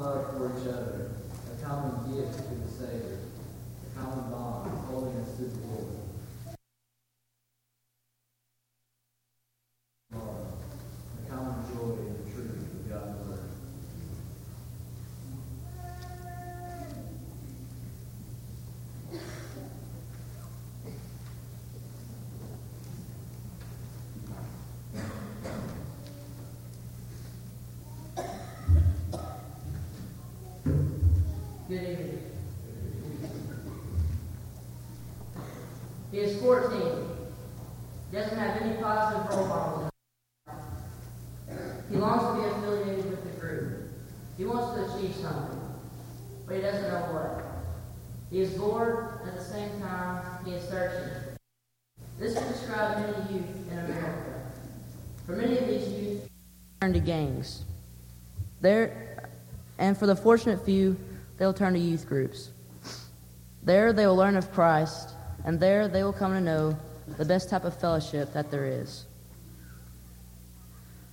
love for each other, a common gift to the Savior, a common bond holding us to the Lord. A common joy in the truth of God's word. Good evening. He is 14. Doesn't have any positive role models. He longs to be affiliated with the group. He wants to achieve something, but he doesn't know what. He is bored, at the same time, he is searching. This can describe many youth in America. For many of these youth, turn to gangs. There, and for the fortunate few, they'll turn to youth groups. There they will learn of Christ, and there they will come to know the best type of fellowship that there is.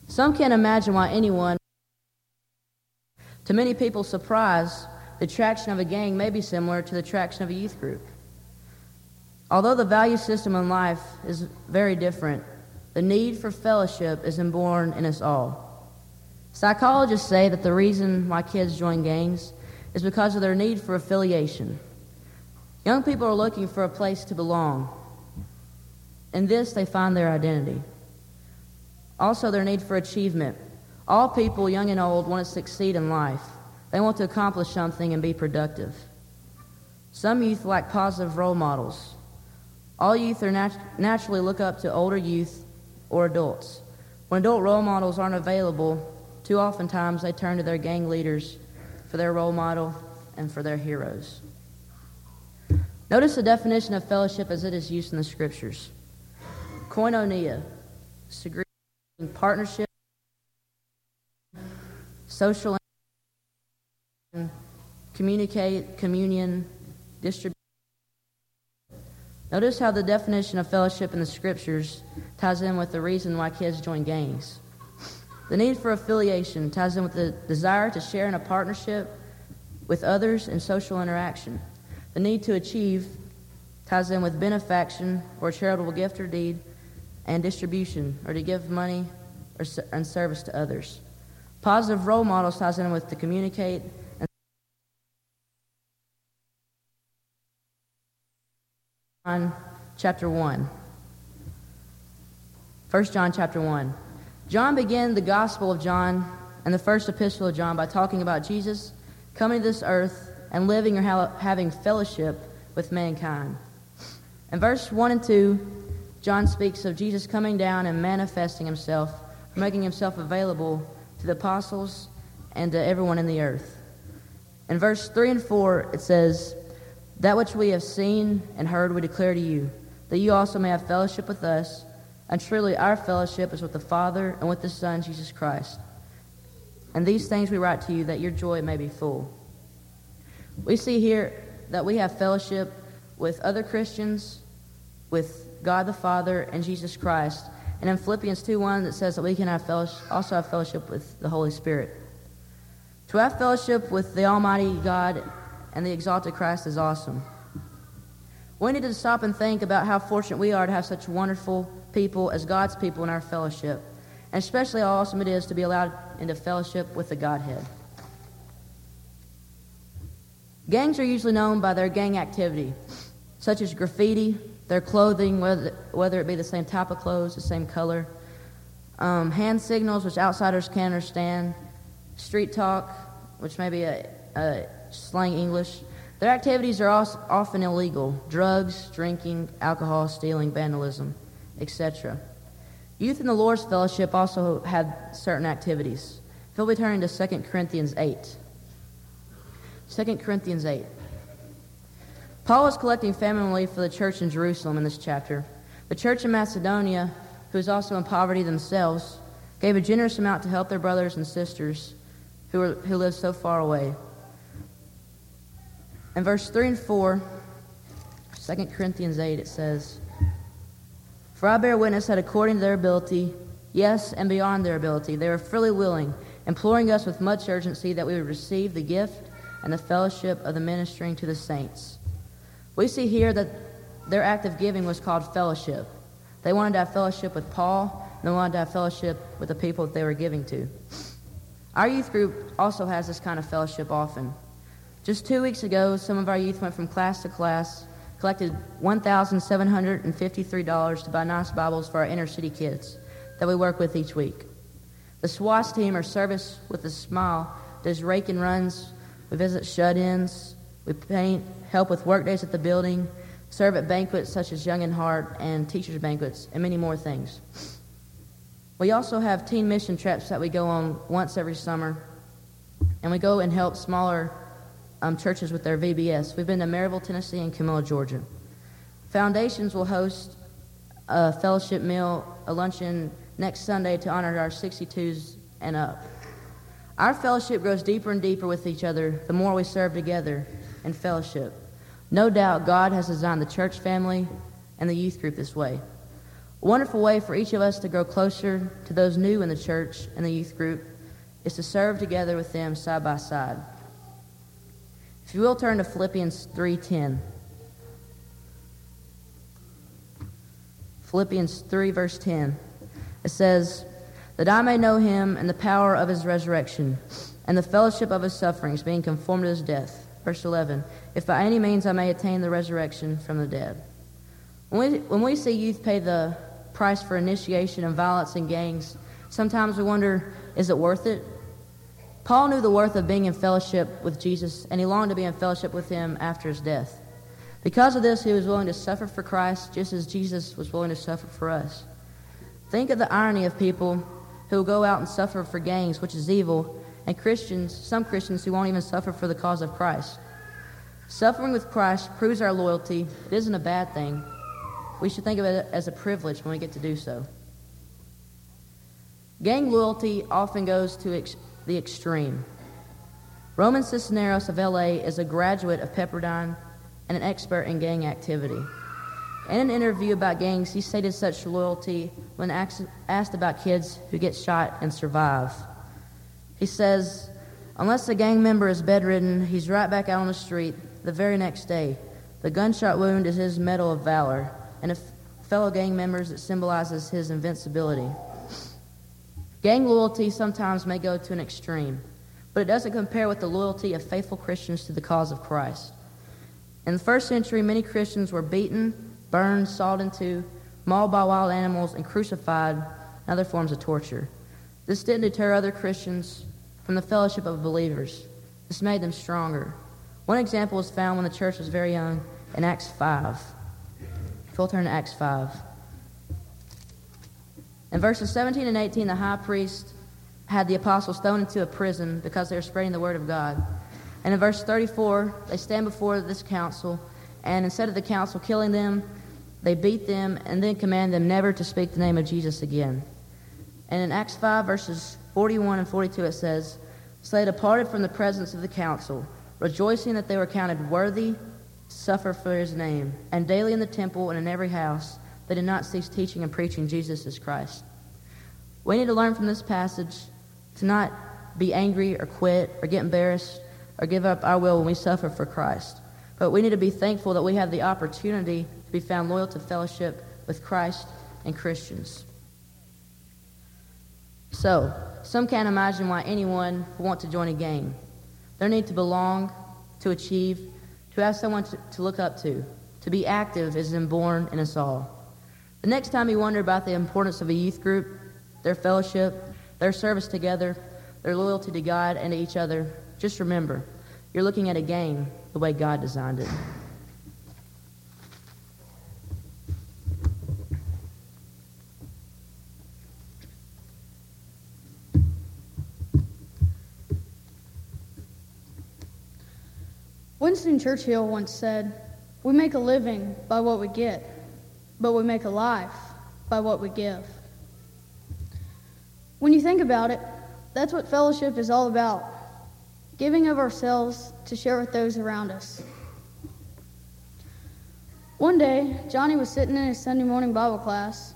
Some can't imagine why anyone, to many people's surprise, the attraction of a gang may be similar to the attraction of a youth group. Although the value system in life is very different, the need for fellowship is inborn in us all. Psychologists say that the reason why kids join gangs is because of their need for affiliation. Young people are looking for a place to belong. In this, they find their identity. Also, their need for achievement. All people, young and old, want to succeed in life. They want to accomplish something and be productive. Some youth lack positive role models. All youth are nat- naturally look up to older youth or adults. When adult role models aren't available, too oftentimes they turn to their gang leaders for their role model and for their heroes. Notice the definition of fellowship as it is used in the scriptures. Koinonia, partnership, social, communicate, communion, distribution. Notice how the definition of fellowship in the scriptures ties in with the reason why kids join gangs. The need for affiliation ties in with the desire to share in a partnership with others in social interaction. The need to achieve ties in with benefaction or charitable gift or deed and distribution or to give money or and service to others. Positive role models ties in with to communicate and chapter 1. 1 John chapter 1. John began the Gospel of John and the first epistle of John by talking about Jesus coming to this earth and living or having fellowship with mankind. In verse 1 and 2, John speaks of Jesus coming down and manifesting himself, making himself available to the apostles and to everyone in the earth. In verse 3 and 4, it says, That which we have seen and heard we declare to you, that you also may have fellowship with us. And truly, our fellowship is with the Father and with the Son, Jesus Christ. And these things we write to you that your joy may be full. We see here that we have fellowship with other Christians, with God the Father, and Jesus Christ. And in Philippians 2 1, it says that we can have fellowship, also have fellowship with the Holy Spirit. To have fellowship with the Almighty God and the exalted Christ is awesome. We need to stop and think about how fortunate we are to have such wonderful people as God's people in our fellowship, and especially how awesome it is to be allowed into fellowship with the Godhead. Gangs are usually known by their gang activity, such as graffiti, their clothing, whether, whether it be the same type of clothes, the same color, um, hand signals, which outsiders can't understand, street talk, which may be a, a slang English. Their activities are often illegal drugs, drinking, alcohol, stealing, vandalism etc. Youth in the Lord's Fellowship also had certain activities. He'll be turning to 2 Corinthians 8. 2 Corinthians 8. Paul is collecting famine relief for the church in Jerusalem in this chapter. The church in Macedonia, who is also in poverty themselves, gave a generous amount to help their brothers and sisters who, were, who lived so far away. In verse 3 and 4, 2 Corinthians 8, it says, for I bear witness that according to their ability, yes, and beyond their ability, they were freely willing, imploring us with much urgency that we would receive the gift and the fellowship of the ministering to the saints. We see here that their act of giving was called fellowship. They wanted to have fellowship with Paul, and they wanted to have fellowship with the people that they were giving to. Our youth group also has this kind of fellowship often. Just two weeks ago, some of our youth went from class to class, collected $1,753 to buy nice Bibles for our inner city kids that we work with each week. The SWAS team, or Service with a Smile, does rake and runs. We visit shut ins. We paint, help with work days at the building, serve at banquets such as Young and Heart and teachers' banquets, and many more things. We also have teen mission trips that we go on once every summer, and we go and help smaller um, churches with their VBS. We've been to Maryville, Tennessee, and Camilla, Georgia. Foundations will host a fellowship meal, a luncheon next Sunday to honor our 62s and up. Our fellowship grows deeper and deeper with each other the more we serve together in fellowship. No doubt God has designed the church family and the youth group this way. A wonderful way for each of us to grow closer to those new in the church and the youth group is to serve together with them side by side. If you will turn to Philippians 3:10. Philippians 3 verse 10. It says, "That I may know him and the power of his resurrection and the fellowship of his sufferings, being conformed to his death." Verse 11, "If by any means I may attain the resurrection from the dead." When we, when we see youth pay the price for initiation and violence in gangs, sometimes we wonder, is it worth it? Paul knew the worth of being in fellowship with Jesus, and he longed to be in fellowship with him after his death. Because of this, he was willing to suffer for Christ just as Jesus was willing to suffer for us. Think of the irony of people who will go out and suffer for gangs, which is evil, and Christians, some Christians who won't even suffer for the cause of Christ. Suffering with Christ proves our loyalty. It isn't a bad thing. We should think of it as a privilege when we get to do so. Gang loyalty often goes to ex- the extreme. Roman Cisneros of LA is a graduate of Pepperdine and an expert in gang activity. In an interview about gangs, he stated such loyalty when asked about kids who get shot and survive. He says, Unless a gang member is bedridden, he's right back out on the street the very next day. The gunshot wound is his medal of valor, and if fellow gang members, it symbolizes his invincibility. Gang loyalty sometimes may go to an extreme, but it doesn't compare with the loyalty of faithful Christians to the cause of Christ. In the first century, many Christians were beaten, burned, sawed into, mauled by wild animals, and crucified, and other forms of torture. This didn't deter other Christians from the fellowship of believers. This made them stronger. One example was found when the church was very young in Acts 5. If we'll turn to Acts 5. In verses 17 and 18, the high priest had the apostles thrown into a prison because they were spreading the word of God. And in verse 34, they stand before this council, and instead of the council killing them, they beat them and then command them never to speak the name of Jesus again. And in Acts 5, verses 41 and 42, it says, So they departed from the presence of the council, rejoicing that they were counted worthy to suffer for his name. And daily in the temple and in every house, they did not cease teaching and preaching Jesus as Christ. We need to learn from this passage to not be angry or quit or get embarrassed or give up our will when we suffer for Christ. But we need to be thankful that we have the opportunity be found loyal to fellowship with Christ and Christians. So, some can't imagine why anyone would want to join a gang. Their need to belong, to achieve, to have someone to, to look up to, to be active is inborn in us all. The next time you wonder about the importance of a youth group, their fellowship, their service together, their loyalty to God and to each other, just remember, you're looking at a game the way God designed it. Winston Churchill once said, We make a living by what we get, but we make a life by what we give. When you think about it, that's what fellowship is all about giving of ourselves to share with those around us. One day, Johnny was sitting in his Sunday morning Bible class,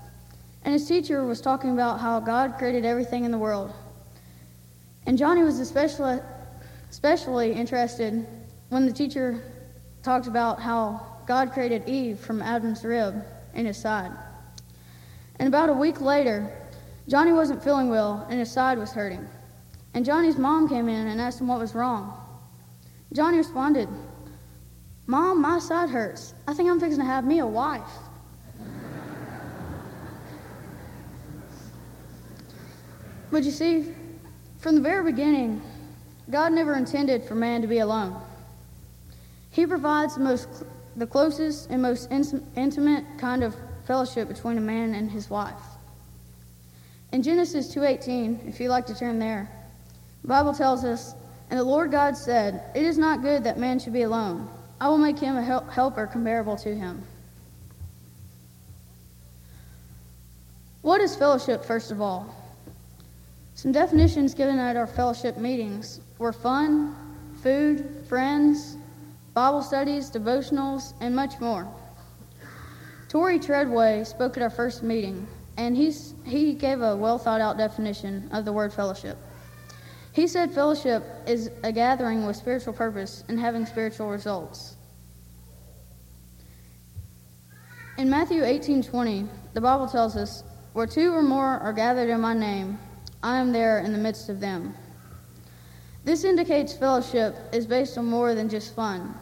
and his teacher was talking about how God created everything in the world. And Johnny was especially, especially interested when the teacher talked about how God created Eve from Adam's rib in his side. And about a week later, Johnny wasn't feeling well and his side was hurting. And Johnny's mom came in and asked him what was wrong. Johnny responded, Mom, my side hurts. I think I'm fixing to have me a wife. But you see, from the very beginning, God never intended for man to be alone. He provides the most the closest and most intimate kind of fellowship between a man and his wife. In Genesis 2:18, if you'd like to turn there, the Bible tells us, "And the Lord God said, It is not good that man should be alone. I will make him a helper comparable to him." What is fellowship, first of all? Some definitions given at our fellowship meetings were fun, food, friends, Bible studies, devotionals, and much more. Tori Treadway spoke at our first meeting, and he's, he gave a well thought out definition of the word fellowship. He said fellowship is a gathering with spiritual purpose and having spiritual results. In Matthew 18:20, the Bible tells us, "Where two or more are gathered in my name, I am there in the midst of them." This indicates fellowship is based on more than just fun.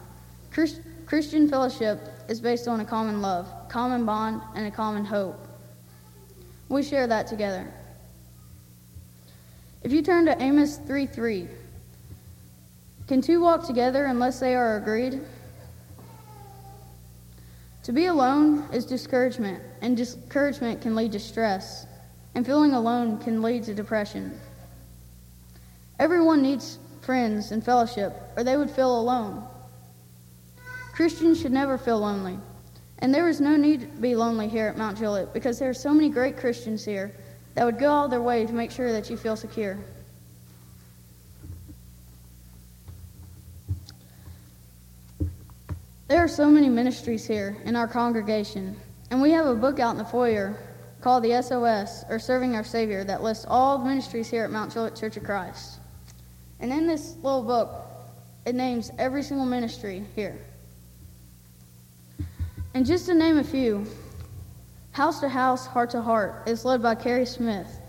Christ- Christian fellowship is based on a common love, common bond, and a common hope. We share that together. If you turn to Amos 3 3, can two walk together unless they are agreed? To be alone is discouragement, and discouragement can lead to stress, and feeling alone can lead to depression. Everyone needs friends and fellowship, or they would feel alone. Christians should never feel lonely. And there is no need to be lonely here at Mount Juliet because there are so many great Christians here that would go all their way to make sure that you feel secure. There are so many ministries here in our congregation, and we have a book out in the foyer called the SOS, or Serving Our Savior, that lists all the ministries here at Mount Juliet Church of Christ. And in this little book, it names every single ministry here. And just to name a few, House to House, Heart to Heart is led by Carrie Smith,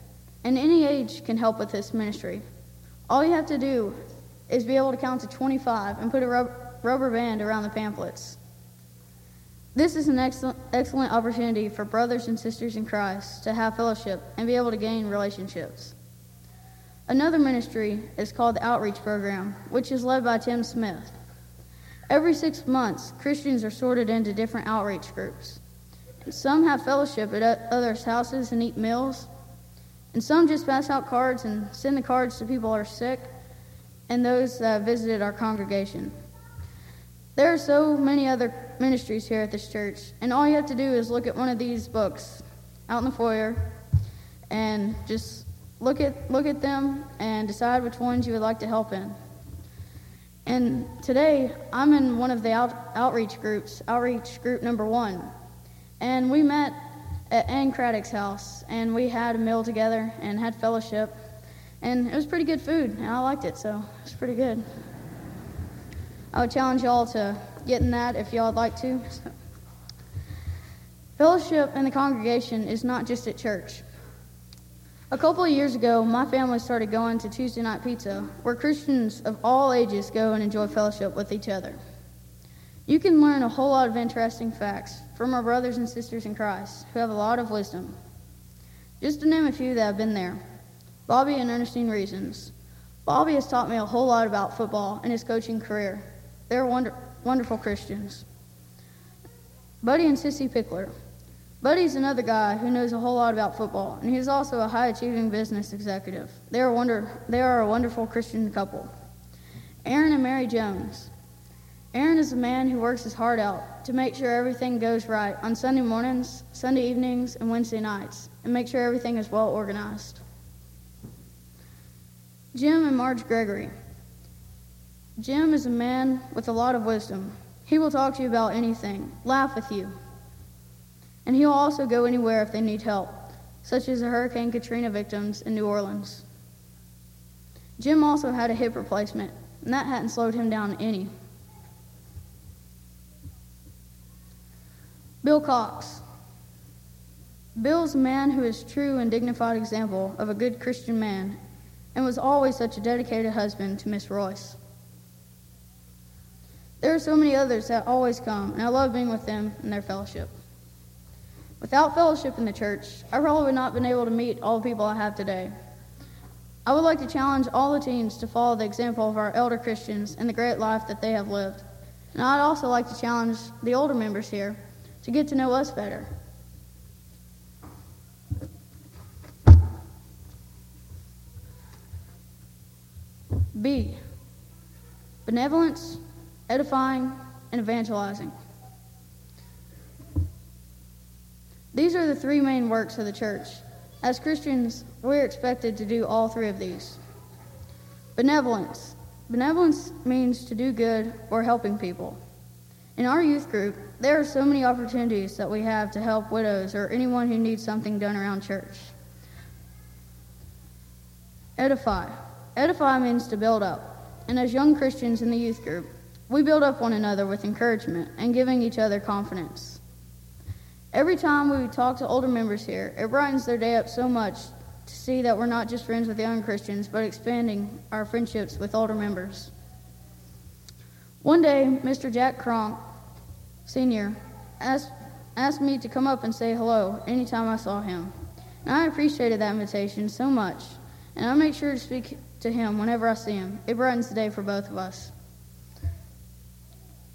and any age can help with this ministry. All you have to do is be able to count to 25 and put a rubber band around the pamphlets. This is an excellent, excellent opportunity for brothers and sisters in Christ to have fellowship and be able to gain relationships. Another ministry is called the Outreach Program, which is led by Tim Smith. Every six months, Christians are sorted into different outreach groups. And some have fellowship at others' houses and eat meals. And some just pass out cards and send the cards to people who are sick and those that visited our congregation. There are so many other ministries here at this church, and all you have to do is look at one of these books out in the foyer and just look at look at them and decide which ones you would like to help in. And today, I'm in one of the out, outreach groups, outreach group number one. And we met at Ann Craddock's house, and we had a meal together and had fellowship. And it was pretty good food, and I liked it, so it was pretty good. I would challenge y'all to get in that if y'all would like to. Fellowship in the congregation is not just at church. A couple of years ago, my family started going to Tuesday Night Pizza, where Christians of all ages go and enjoy fellowship with each other. You can learn a whole lot of interesting facts from our brothers and sisters in Christ who have a lot of wisdom. Just to name a few that have been there Bobby and Ernestine Reasons. Bobby has taught me a whole lot about football and his coaching career. They're wonder- wonderful Christians. Buddy and Sissy Pickler. Buddy's another guy who knows a whole lot about football, and he's also a high achieving business executive. They are, wonder, they are a wonderful Christian couple. Aaron and Mary Jones. Aaron is a man who works his heart out to make sure everything goes right on Sunday mornings, Sunday evenings, and Wednesday nights, and make sure everything is well organized. Jim and Marge Gregory. Jim is a man with a lot of wisdom. He will talk to you about anything, laugh with you, and he will also go anywhere if they need help, such as the Hurricane Katrina victims in New Orleans. Jim also had a hip replacement, and that hadn't slowed him down any. Bill Cox. Bill's a man who is true and dignified example of a good Christian man and was always such a dedicated husband to Miss Royce. There are so many others that always come, and I love being with them and their fellowship. Without fellowship in the church, I probably would not have been able to meet all the people I have today. I would like to challenge all the teens to follow the example of our elder Christians and the great life that they have lived. And I'd also like to challenge the older members here to get to know us better. B. Benevolence, edifying, and evangelizing. These are the three main works of the church. As Christians, we're expected to do all three of these. Benevolence. Benevolence means to do good or helping people. In our youth group, there are so many opportunities that we have to help widows or anyone who needs something done around church. Edify. Edify means to build up. And as young Christians in the youth group, we build up one another with encouragement and giving each other confidence. Every time we talk to older members here, it brightens their day up so much to see that we're not just friends with young Christians, but expanding our friendships with older members. One day, Mr. Jack Cronk, Sr., asked, asked me to come up and say hello anytime I saw him. And I appreciated that invitation so much, and I make sure to speak to him whenever I see him. It brightens the day for both of us.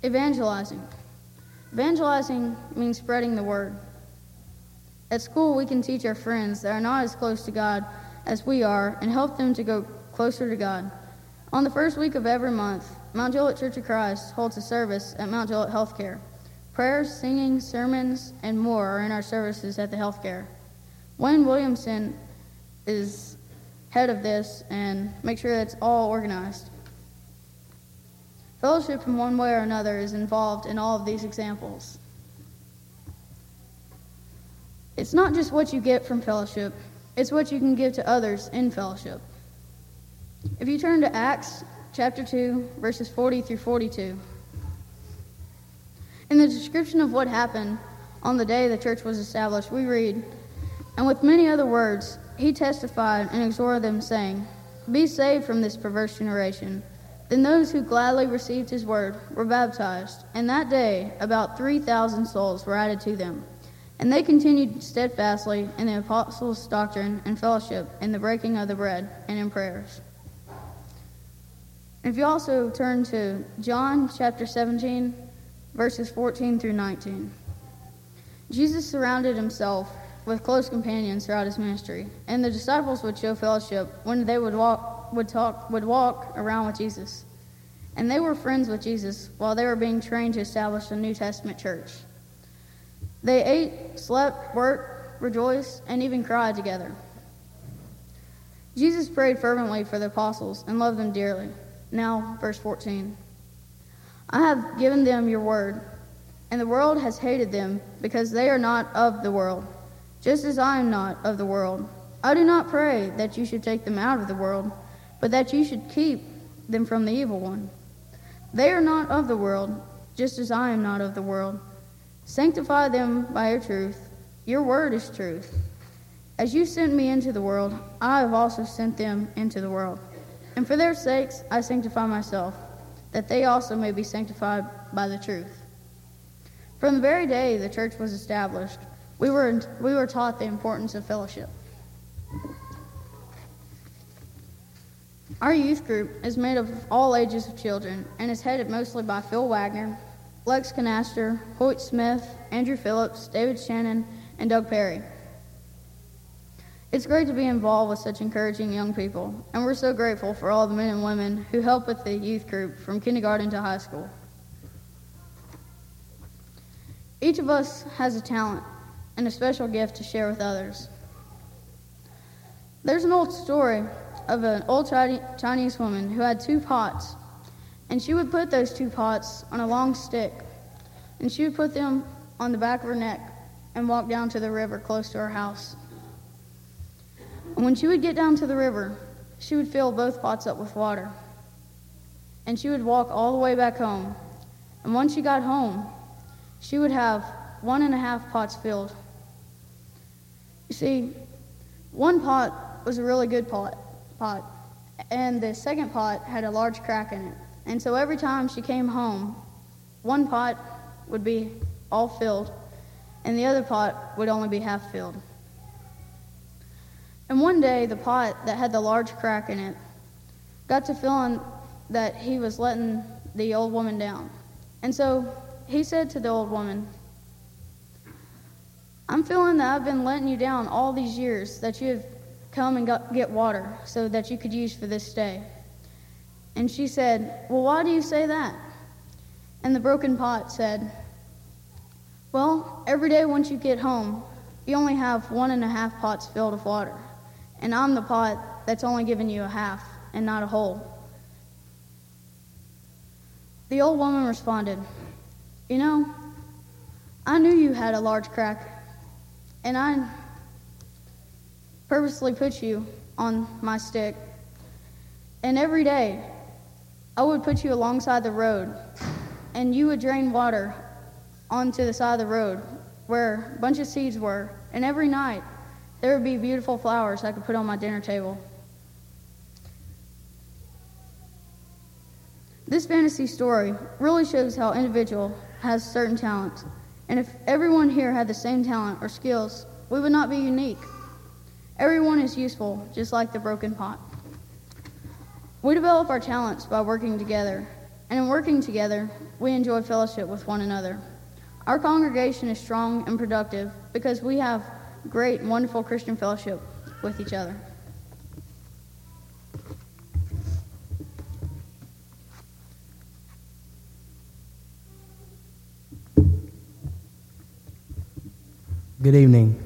Evangelizing. Evangelizing means spreading the word. At school, we can teach our friends that are not as close to God as we are and help them to go closer to God. On the first week of every month, Mount Juliet Church of Christ holds a service at Mount Juliet Healthcare. Prayers, singing, sermons, and more are in our services at the healthcare. Wayne Williamson is head of this and make sure that it's all organized. Fellowship in one way or another is involved in all of these examples. It's not just what you get from fellowship, it's what you can give to others in fellowship. If you turn to Acts chapter 2, verses 40 through 42, in the description of what happened on the day the church was established, we read, And with many other words, he testified and exhorted them, saying, Be saved from this perverse generation. Then those who gladly received his word were baptized, and that day about 3,000 souls were added to them. And they continued steadfastly in the apostles' doctrine and fellowship, in the breaking of the bread, and in prayers. If you also turn to John chapter 17, verses 14 through 19. Jesus surrounded himself with close companions throughout his ministry, and the disciples would show fellowship when they would walk would talk would walk around with Jesus. And they were friends with Jesus while they were being trained to establish a New Testament church. They ate, slept, worked, rejoiced, and even cried together. Jesus prayed fervently for the apostles and loved them dearly. Now, verse 14. I have given them your word, and the world has hated them because they are not of the world, just as I am not of the world. I do not pray that you should take them out of the world but that you should keep them from the evil one. They are not of the world, just as I am not of the world. Sanctify them by your truth. Your word is truth. As you sent me into the world, I have also sent them into the world. And for their sakes I sanctify myself, that they also may be sanctified by the truth. From the very day the church was established, we were, we were taught the importance of fellowship. Our youth group is made of all ages of children and is headed mostly by Phil Wagner, Lex Canaster, Hoyt Smith, Andrew Phillips, David Shannon, and Doug Perry. It's great to be involved with such encouraging young people, and we're so grateful for all the men and women who help with the youth group from kindergarten to high school. Each of us has a talent and a special gift to share with others. There's an old story of an old Chinese woman who had two pots, and she would put those two pots on a long stick, and she would put them on the back of her neck and walk down to the river close to her house. And when she would get down to the river, she would fill both pots up with water. And she would walk all the way back home. And once she got home, she would have one and a half pots filled. You see, one pot was a really good pot, pot, and the second pot had a large crack in it. And so every time she came home, one pot would be all filled, and the other pot would only be half filled. And one day, the pot that had the large crack in it got to feeling that he was letting the old woman down. And so he said to the old woman, I'm feeling that I've been letting you down all these years that you have come and get water so that you could use for this day. And she said, Well, why do you say that? And the broken pot said, Well, every day once you get home, you only have one and a half pots filled with water. And I'm the pot that's only giving you a half and not a whole. The old woman responded, You know, I knew you had a large crack, and I purposely put you on my stick. And every day, I would put you alongside the road, and you would drain water onto the side of the road where a bunch of seeds were. And every night, there would be beautiful flowers I could put on my dinner table. This fantasy story really shows how individual has certain talents. And if everyone here had the same talent or skills, we would not be unique. Everyone is useful, just like the broken pot. We develop our talents by working together, and in working together, we enjoy fellowship with one another. Our congregation is strong and productive because we have great and wonderful Christian fellowship with each other. Good evening.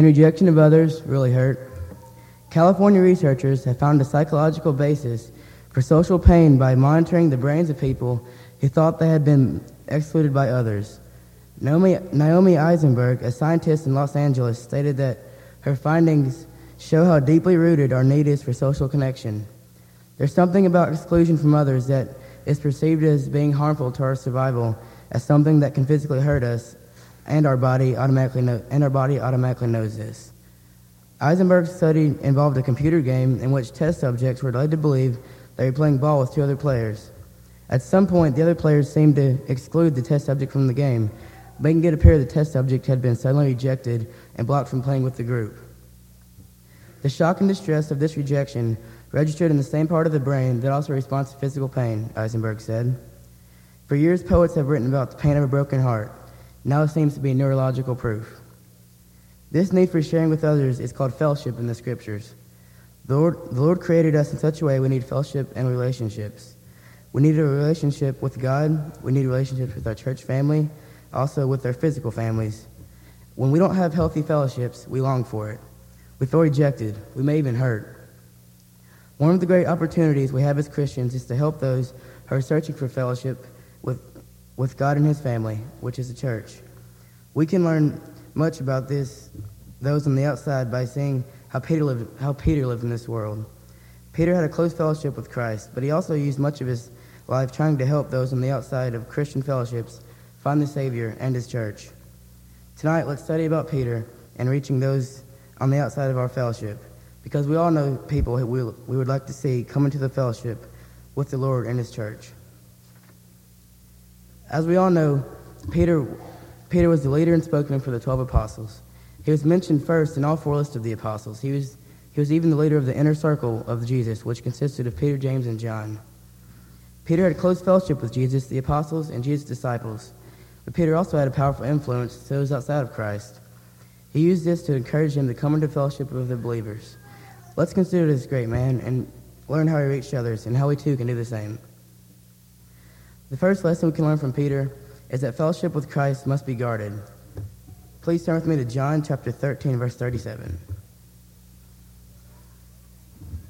Can rejection of others really hurt? California researchers have found a psychological basis for social pain by monitoring the brains of people who thought they had been excluded by others. Naomi, Naomi Eisenberg, a scientist in Los Angeles, stated that her findings show how deeply rooted our need is for social connection. There's something about exclusion from others that is perceived as being harmful to our survival as something that can physically hurt us, and our body automatically know, and our body automatically knows this. Eisenberg's study involved a computer game in which test subjects were led to believe they were playing ball with two other players. At some point, the other players seemed to exclude the test subject from the game, making it appear the test subject had been suddenly rejected and blocked from playing with the group. The shock and distress of this rejection registered in the same part of the brain that also responds to physical pain, Eisenberg said. For years, poets have written about the pain of a broken heart. Now it seems to be neurological proof. This need for sharing with others is called fellowship in the scriptures. The Lord, the Lord created us in such a way we need fellowship and relationships. We need a relationship with God. We need relationships with our church family, also with our physical families. When we don't have healthy fellowships, we long for it. We feel rejected. We may even hurt. One of the great opportunities we have as Christians is to help those who are searching for fellowship with God and His family, which is the church. We can learn much about this, those on the outside, by seeing how Peter lived, how Peter lived in this world. Peter had a close fellowship with Christ, but he also used much of his life trying to help those on the outside of Christian fellowships find the Savior and His church. Tonight, let's study about Peter and reaching those on the outside of our fellowship, because we all know people who we, we would like to see come into the fellowship with the Lord and His church. As we all know, Peter, Peter was the leader and spokesman for the 12 apostles. He was mentioned first in all four lists of the apostles. He was, he was even the leader of the inner circle of Jesus, which consisted of Peter, James, and John. Peter had close fellowship with Jesus, the apostles, and Jesus' disciples. But Peter also had a powerful influence to those outside of Christ. He used this to encourage them to come into fellowship with the believers. Let's consider this great man and learn how he reached others and how we too can do the same. The first lesson we can learn from Peter is that fellowship with Christ must be guarded. Please turn with me to John chapter 13, verse 37.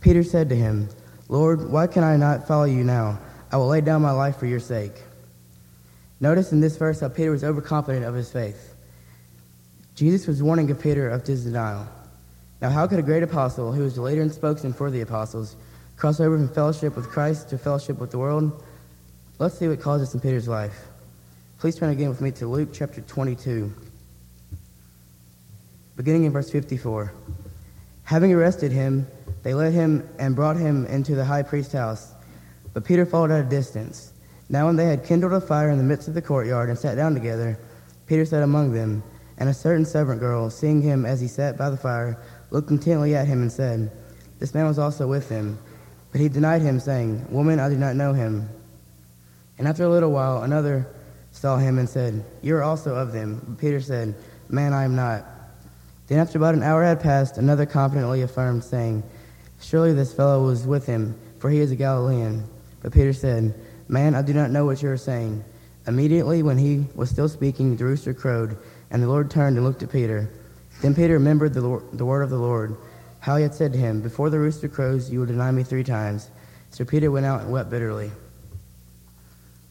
Peter said to him, Lord, why can I not follow you now? I will lay down my life for your sake. Notice in this verse how Peter was overconfident of his faith. Jesus was warning of Peter of his denial. Now, how could a great apostle, who was the leader and spokesman for the apostles, cross over from fellowship with Christ to fellowship with the world? Let's see what caused this in Peter's life. Please turn again with me to Luke chapter 22, beginning in verse 54. Having arrested him, they led him and brought him into the high priest's house. But Peter followed at a distance. Now, when they had kindled a fire in the midst of the courtyard and sat down together, Peter sat among them, and a certain servant girl, seeing him as he sat by the fire, looked intently at him and said, This man was also with him. But he denied him, saying, Woman, I do not know him. And after a little while, another saw him and said, You are also of them. But Peter said, Man, I am not. Then after about an hour had passed, another confidently affirmed, saying, Surely this fellow was with him, for he is a Galilean. But Peter said, Man, I do not know what you are saying. Immediately, when he was still speaking, the rooster crowed, and the Lord turned and looked at Peter. Then Peter remembered the, Lord, the word of the Lord, how he had said to him, Before the rooster crows, you will deny me three times. So Peter went out and wept bitterly.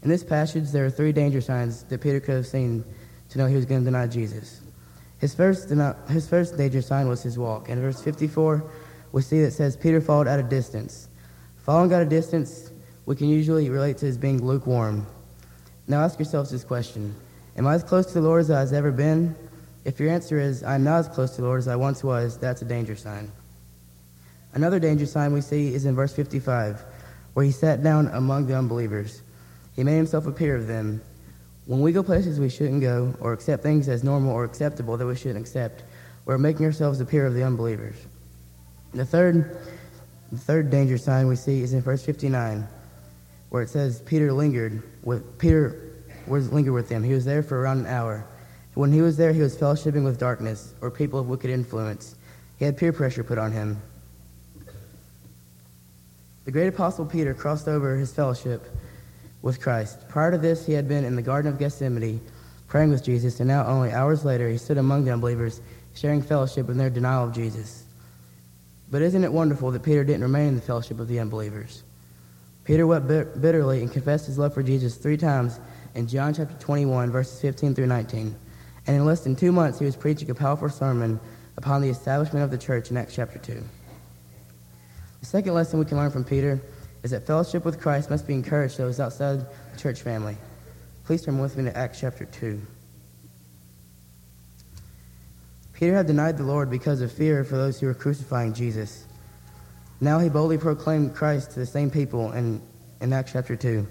In this passage, there are three danger signs that Peter could have seen to know he was going to deny Jesus. His first, his first danger sign was his walk. In verse 54, we see that says, Peter followed at a distance. Following at a distance, we can usually relate to as being lukewarm. Now ask yourselves this question Am I as close to the Lord as I've ever been? If your answer is, I'm not as close to the Lord as I once was, that's a danger sign. Another danger sign we see is in verse 55, where he sat down among the unbelievers. He made himself a peer of them. When we go places we shouldn't go, or accept things as normal or acceptable that we shouldn't accept, we're making ourselves a peer of the unbelievers. The third, the third danger sign we see is in verse 59, where it says Peter lingered with Peter was lingered with them. He was there for around an hour. When he was there, he was fellowshipping with darkness or people of wicked influence. He had peer pressure put on him. The great apostle Peter crossed over his fellowship with Christ. Prior to this, he had been in the Garden of Gethsemane praying with Jesus, and now, only hours later, he stood among the unbelievers, sharing fellowship in their denial of Jesus. But isn't it wonderful that Peter didn't remain in the fellowship of the unbelievers? Peter wept bitterly and confessed his love for Jesus three times in John chapter 21, verses 15 through 19. And in less than two months, he was preaching a powerful sermon upon the establishment of the church in Acts chapter 2. The second lesson we can learn from Peter is that fellowship with Christ must be encouraged to those outside the church family. Please turn with me to Acts chapter 2. Peter had denied the Lord because of fear for those who were crucifying Jesus. Now he boldly proclaimed Christ to the same people in, in Acts chapter 2.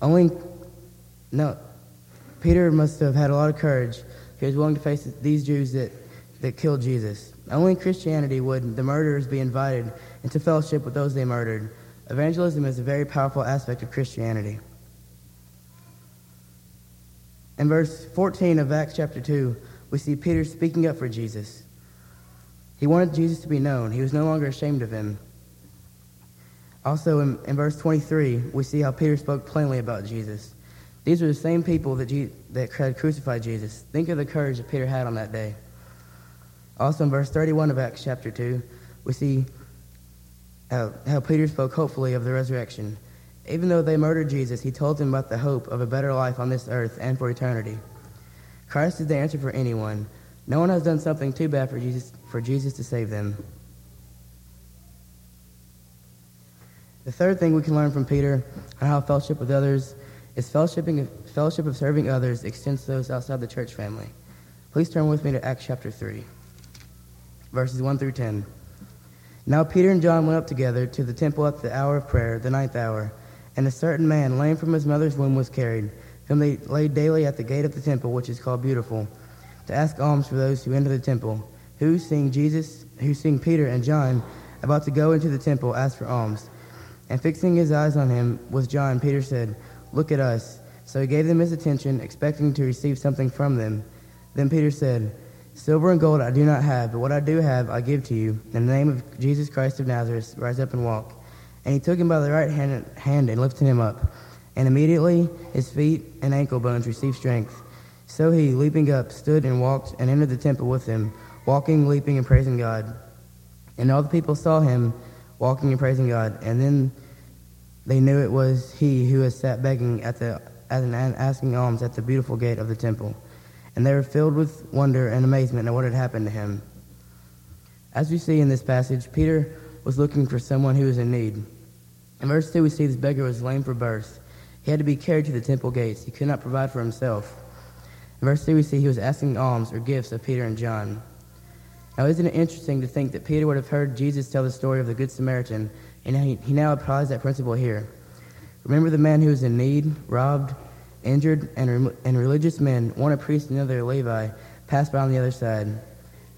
Only, no, Peter must have had a lot of courage. He was willing to face these Jews that, that killed Jesus. Only in Christianity would the murderers be invited into fellowship with those they murdered. Evangelism is a very powerful aspect of Christianity. In verse 14 of Acts chapter 2, we see Peter speaking up for Jesus. He wanted Jesus to be known. He was no longer ashamed of him. Also, in, in verse 23, we see how Peter spoke plainly about Jesus. These are the same people that, Je- that had crucified Jesus. Think of the courage that Peter had on that day. Also, in verse 31 of Acts chapter 2, we see how, how Peter spoke hopefully of the resurrection. Even though they murdered Jesus, he told them about the hope of a better life on this earth and for eternity. Christ is the answer for anyone. No one has done something too bad for Jesus, for Jesus to save them. The third thing we can learn from Peter on how fellowship with others is fellowshipping, fellowship of serving others extends to those outside the church family. Please turn with me to Acts chapter 3, verses 1 through 10. Now Peter and John went up together to the temple at the hour of prayer, the ninth hour, and a certain man, lame from his mother's womb, was carried, whom they laid daily at the gate of the temple, which is called Beautiful, to ask alms for those who enter the temple, who, seeing Jesus, who seeing Peter and John about to go into the temple, asked for alms. And fixing his eyes on him with John, Peter said, Look at us. So he gave them his attention, expecting to receive something from them. Then Peter said, Silver and gold I do not have, but what I do have I give to you. In the name of Jesus Christ of Nazareth, rise up and walk. And he took him by the right hand, hand and lifted him up. And immediately his feet and ankle bones received strength. So he, leaping up, stood and walked and entered the temple with them, walking, leaping, and praising God. And all the people saw him walking and praising God. And then they knew it was he who had sat begging at the and asking alms at the beautiful gate of the temple. And they were filled with wonder and amazement at what had happened to him. As we see in this passage, Peter was looking for someone who was in need. In verse 2, we see this beggar was lame for birth. He had to be carried to the temple gates. He could not provide for himself. In verse 3, we see he was asking alms or gifts of Peter and John. Now, isn't it interesting to think that Peter would have heard Jesus tell the story of the Good Samaritan, and he, he now applies that principle here? Remember the man who was in need, robbed, injured, and, and religious men, one a priest and another a Levi, passed by on the other side.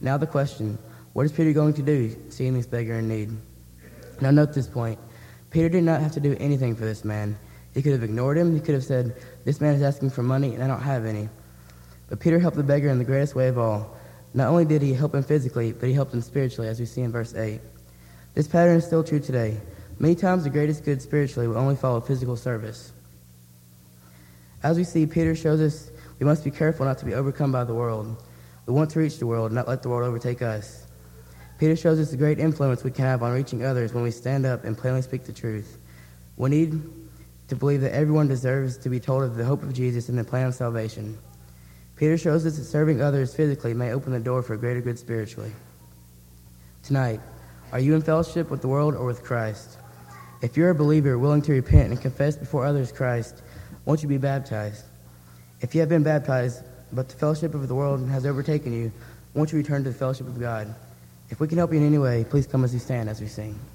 Now the question, what is Peter going to do, seeing this beggar in need? Now note this point. Peter did not have to do anything for this man. He could have ignored him. He could have said, This man is asking for money, and I don't have any. But Peter helped the beggar in the greatest way of all. Not only did he help him physically, but he helped him spiritually, as we see in verse 8. This pattern is still true today. Many times the greatest good spiritually will only follow physical service. As we see, Peter shows us we must be careful not to be overcome by the world. We want to reach the world, not let the world overtake us. Peter shows us the great influence we can have on reaching others when we stand up and plainly speak the truth. We need to believe that everyone deserves to be told of the hope of Jesus and the plan of salvation. Peter shows us that serving others physically may open the door for greater good spiritually. Tonight, are you in fellowship with the world or with Christ? If you're a believer willing to repent and confess before others Christ, won't you be baptized? If you have been baptized, but the fellowship of the world has overtaken you, won't you return to the fellowship of God? If we can help you in any way, please come as you stand as we sing.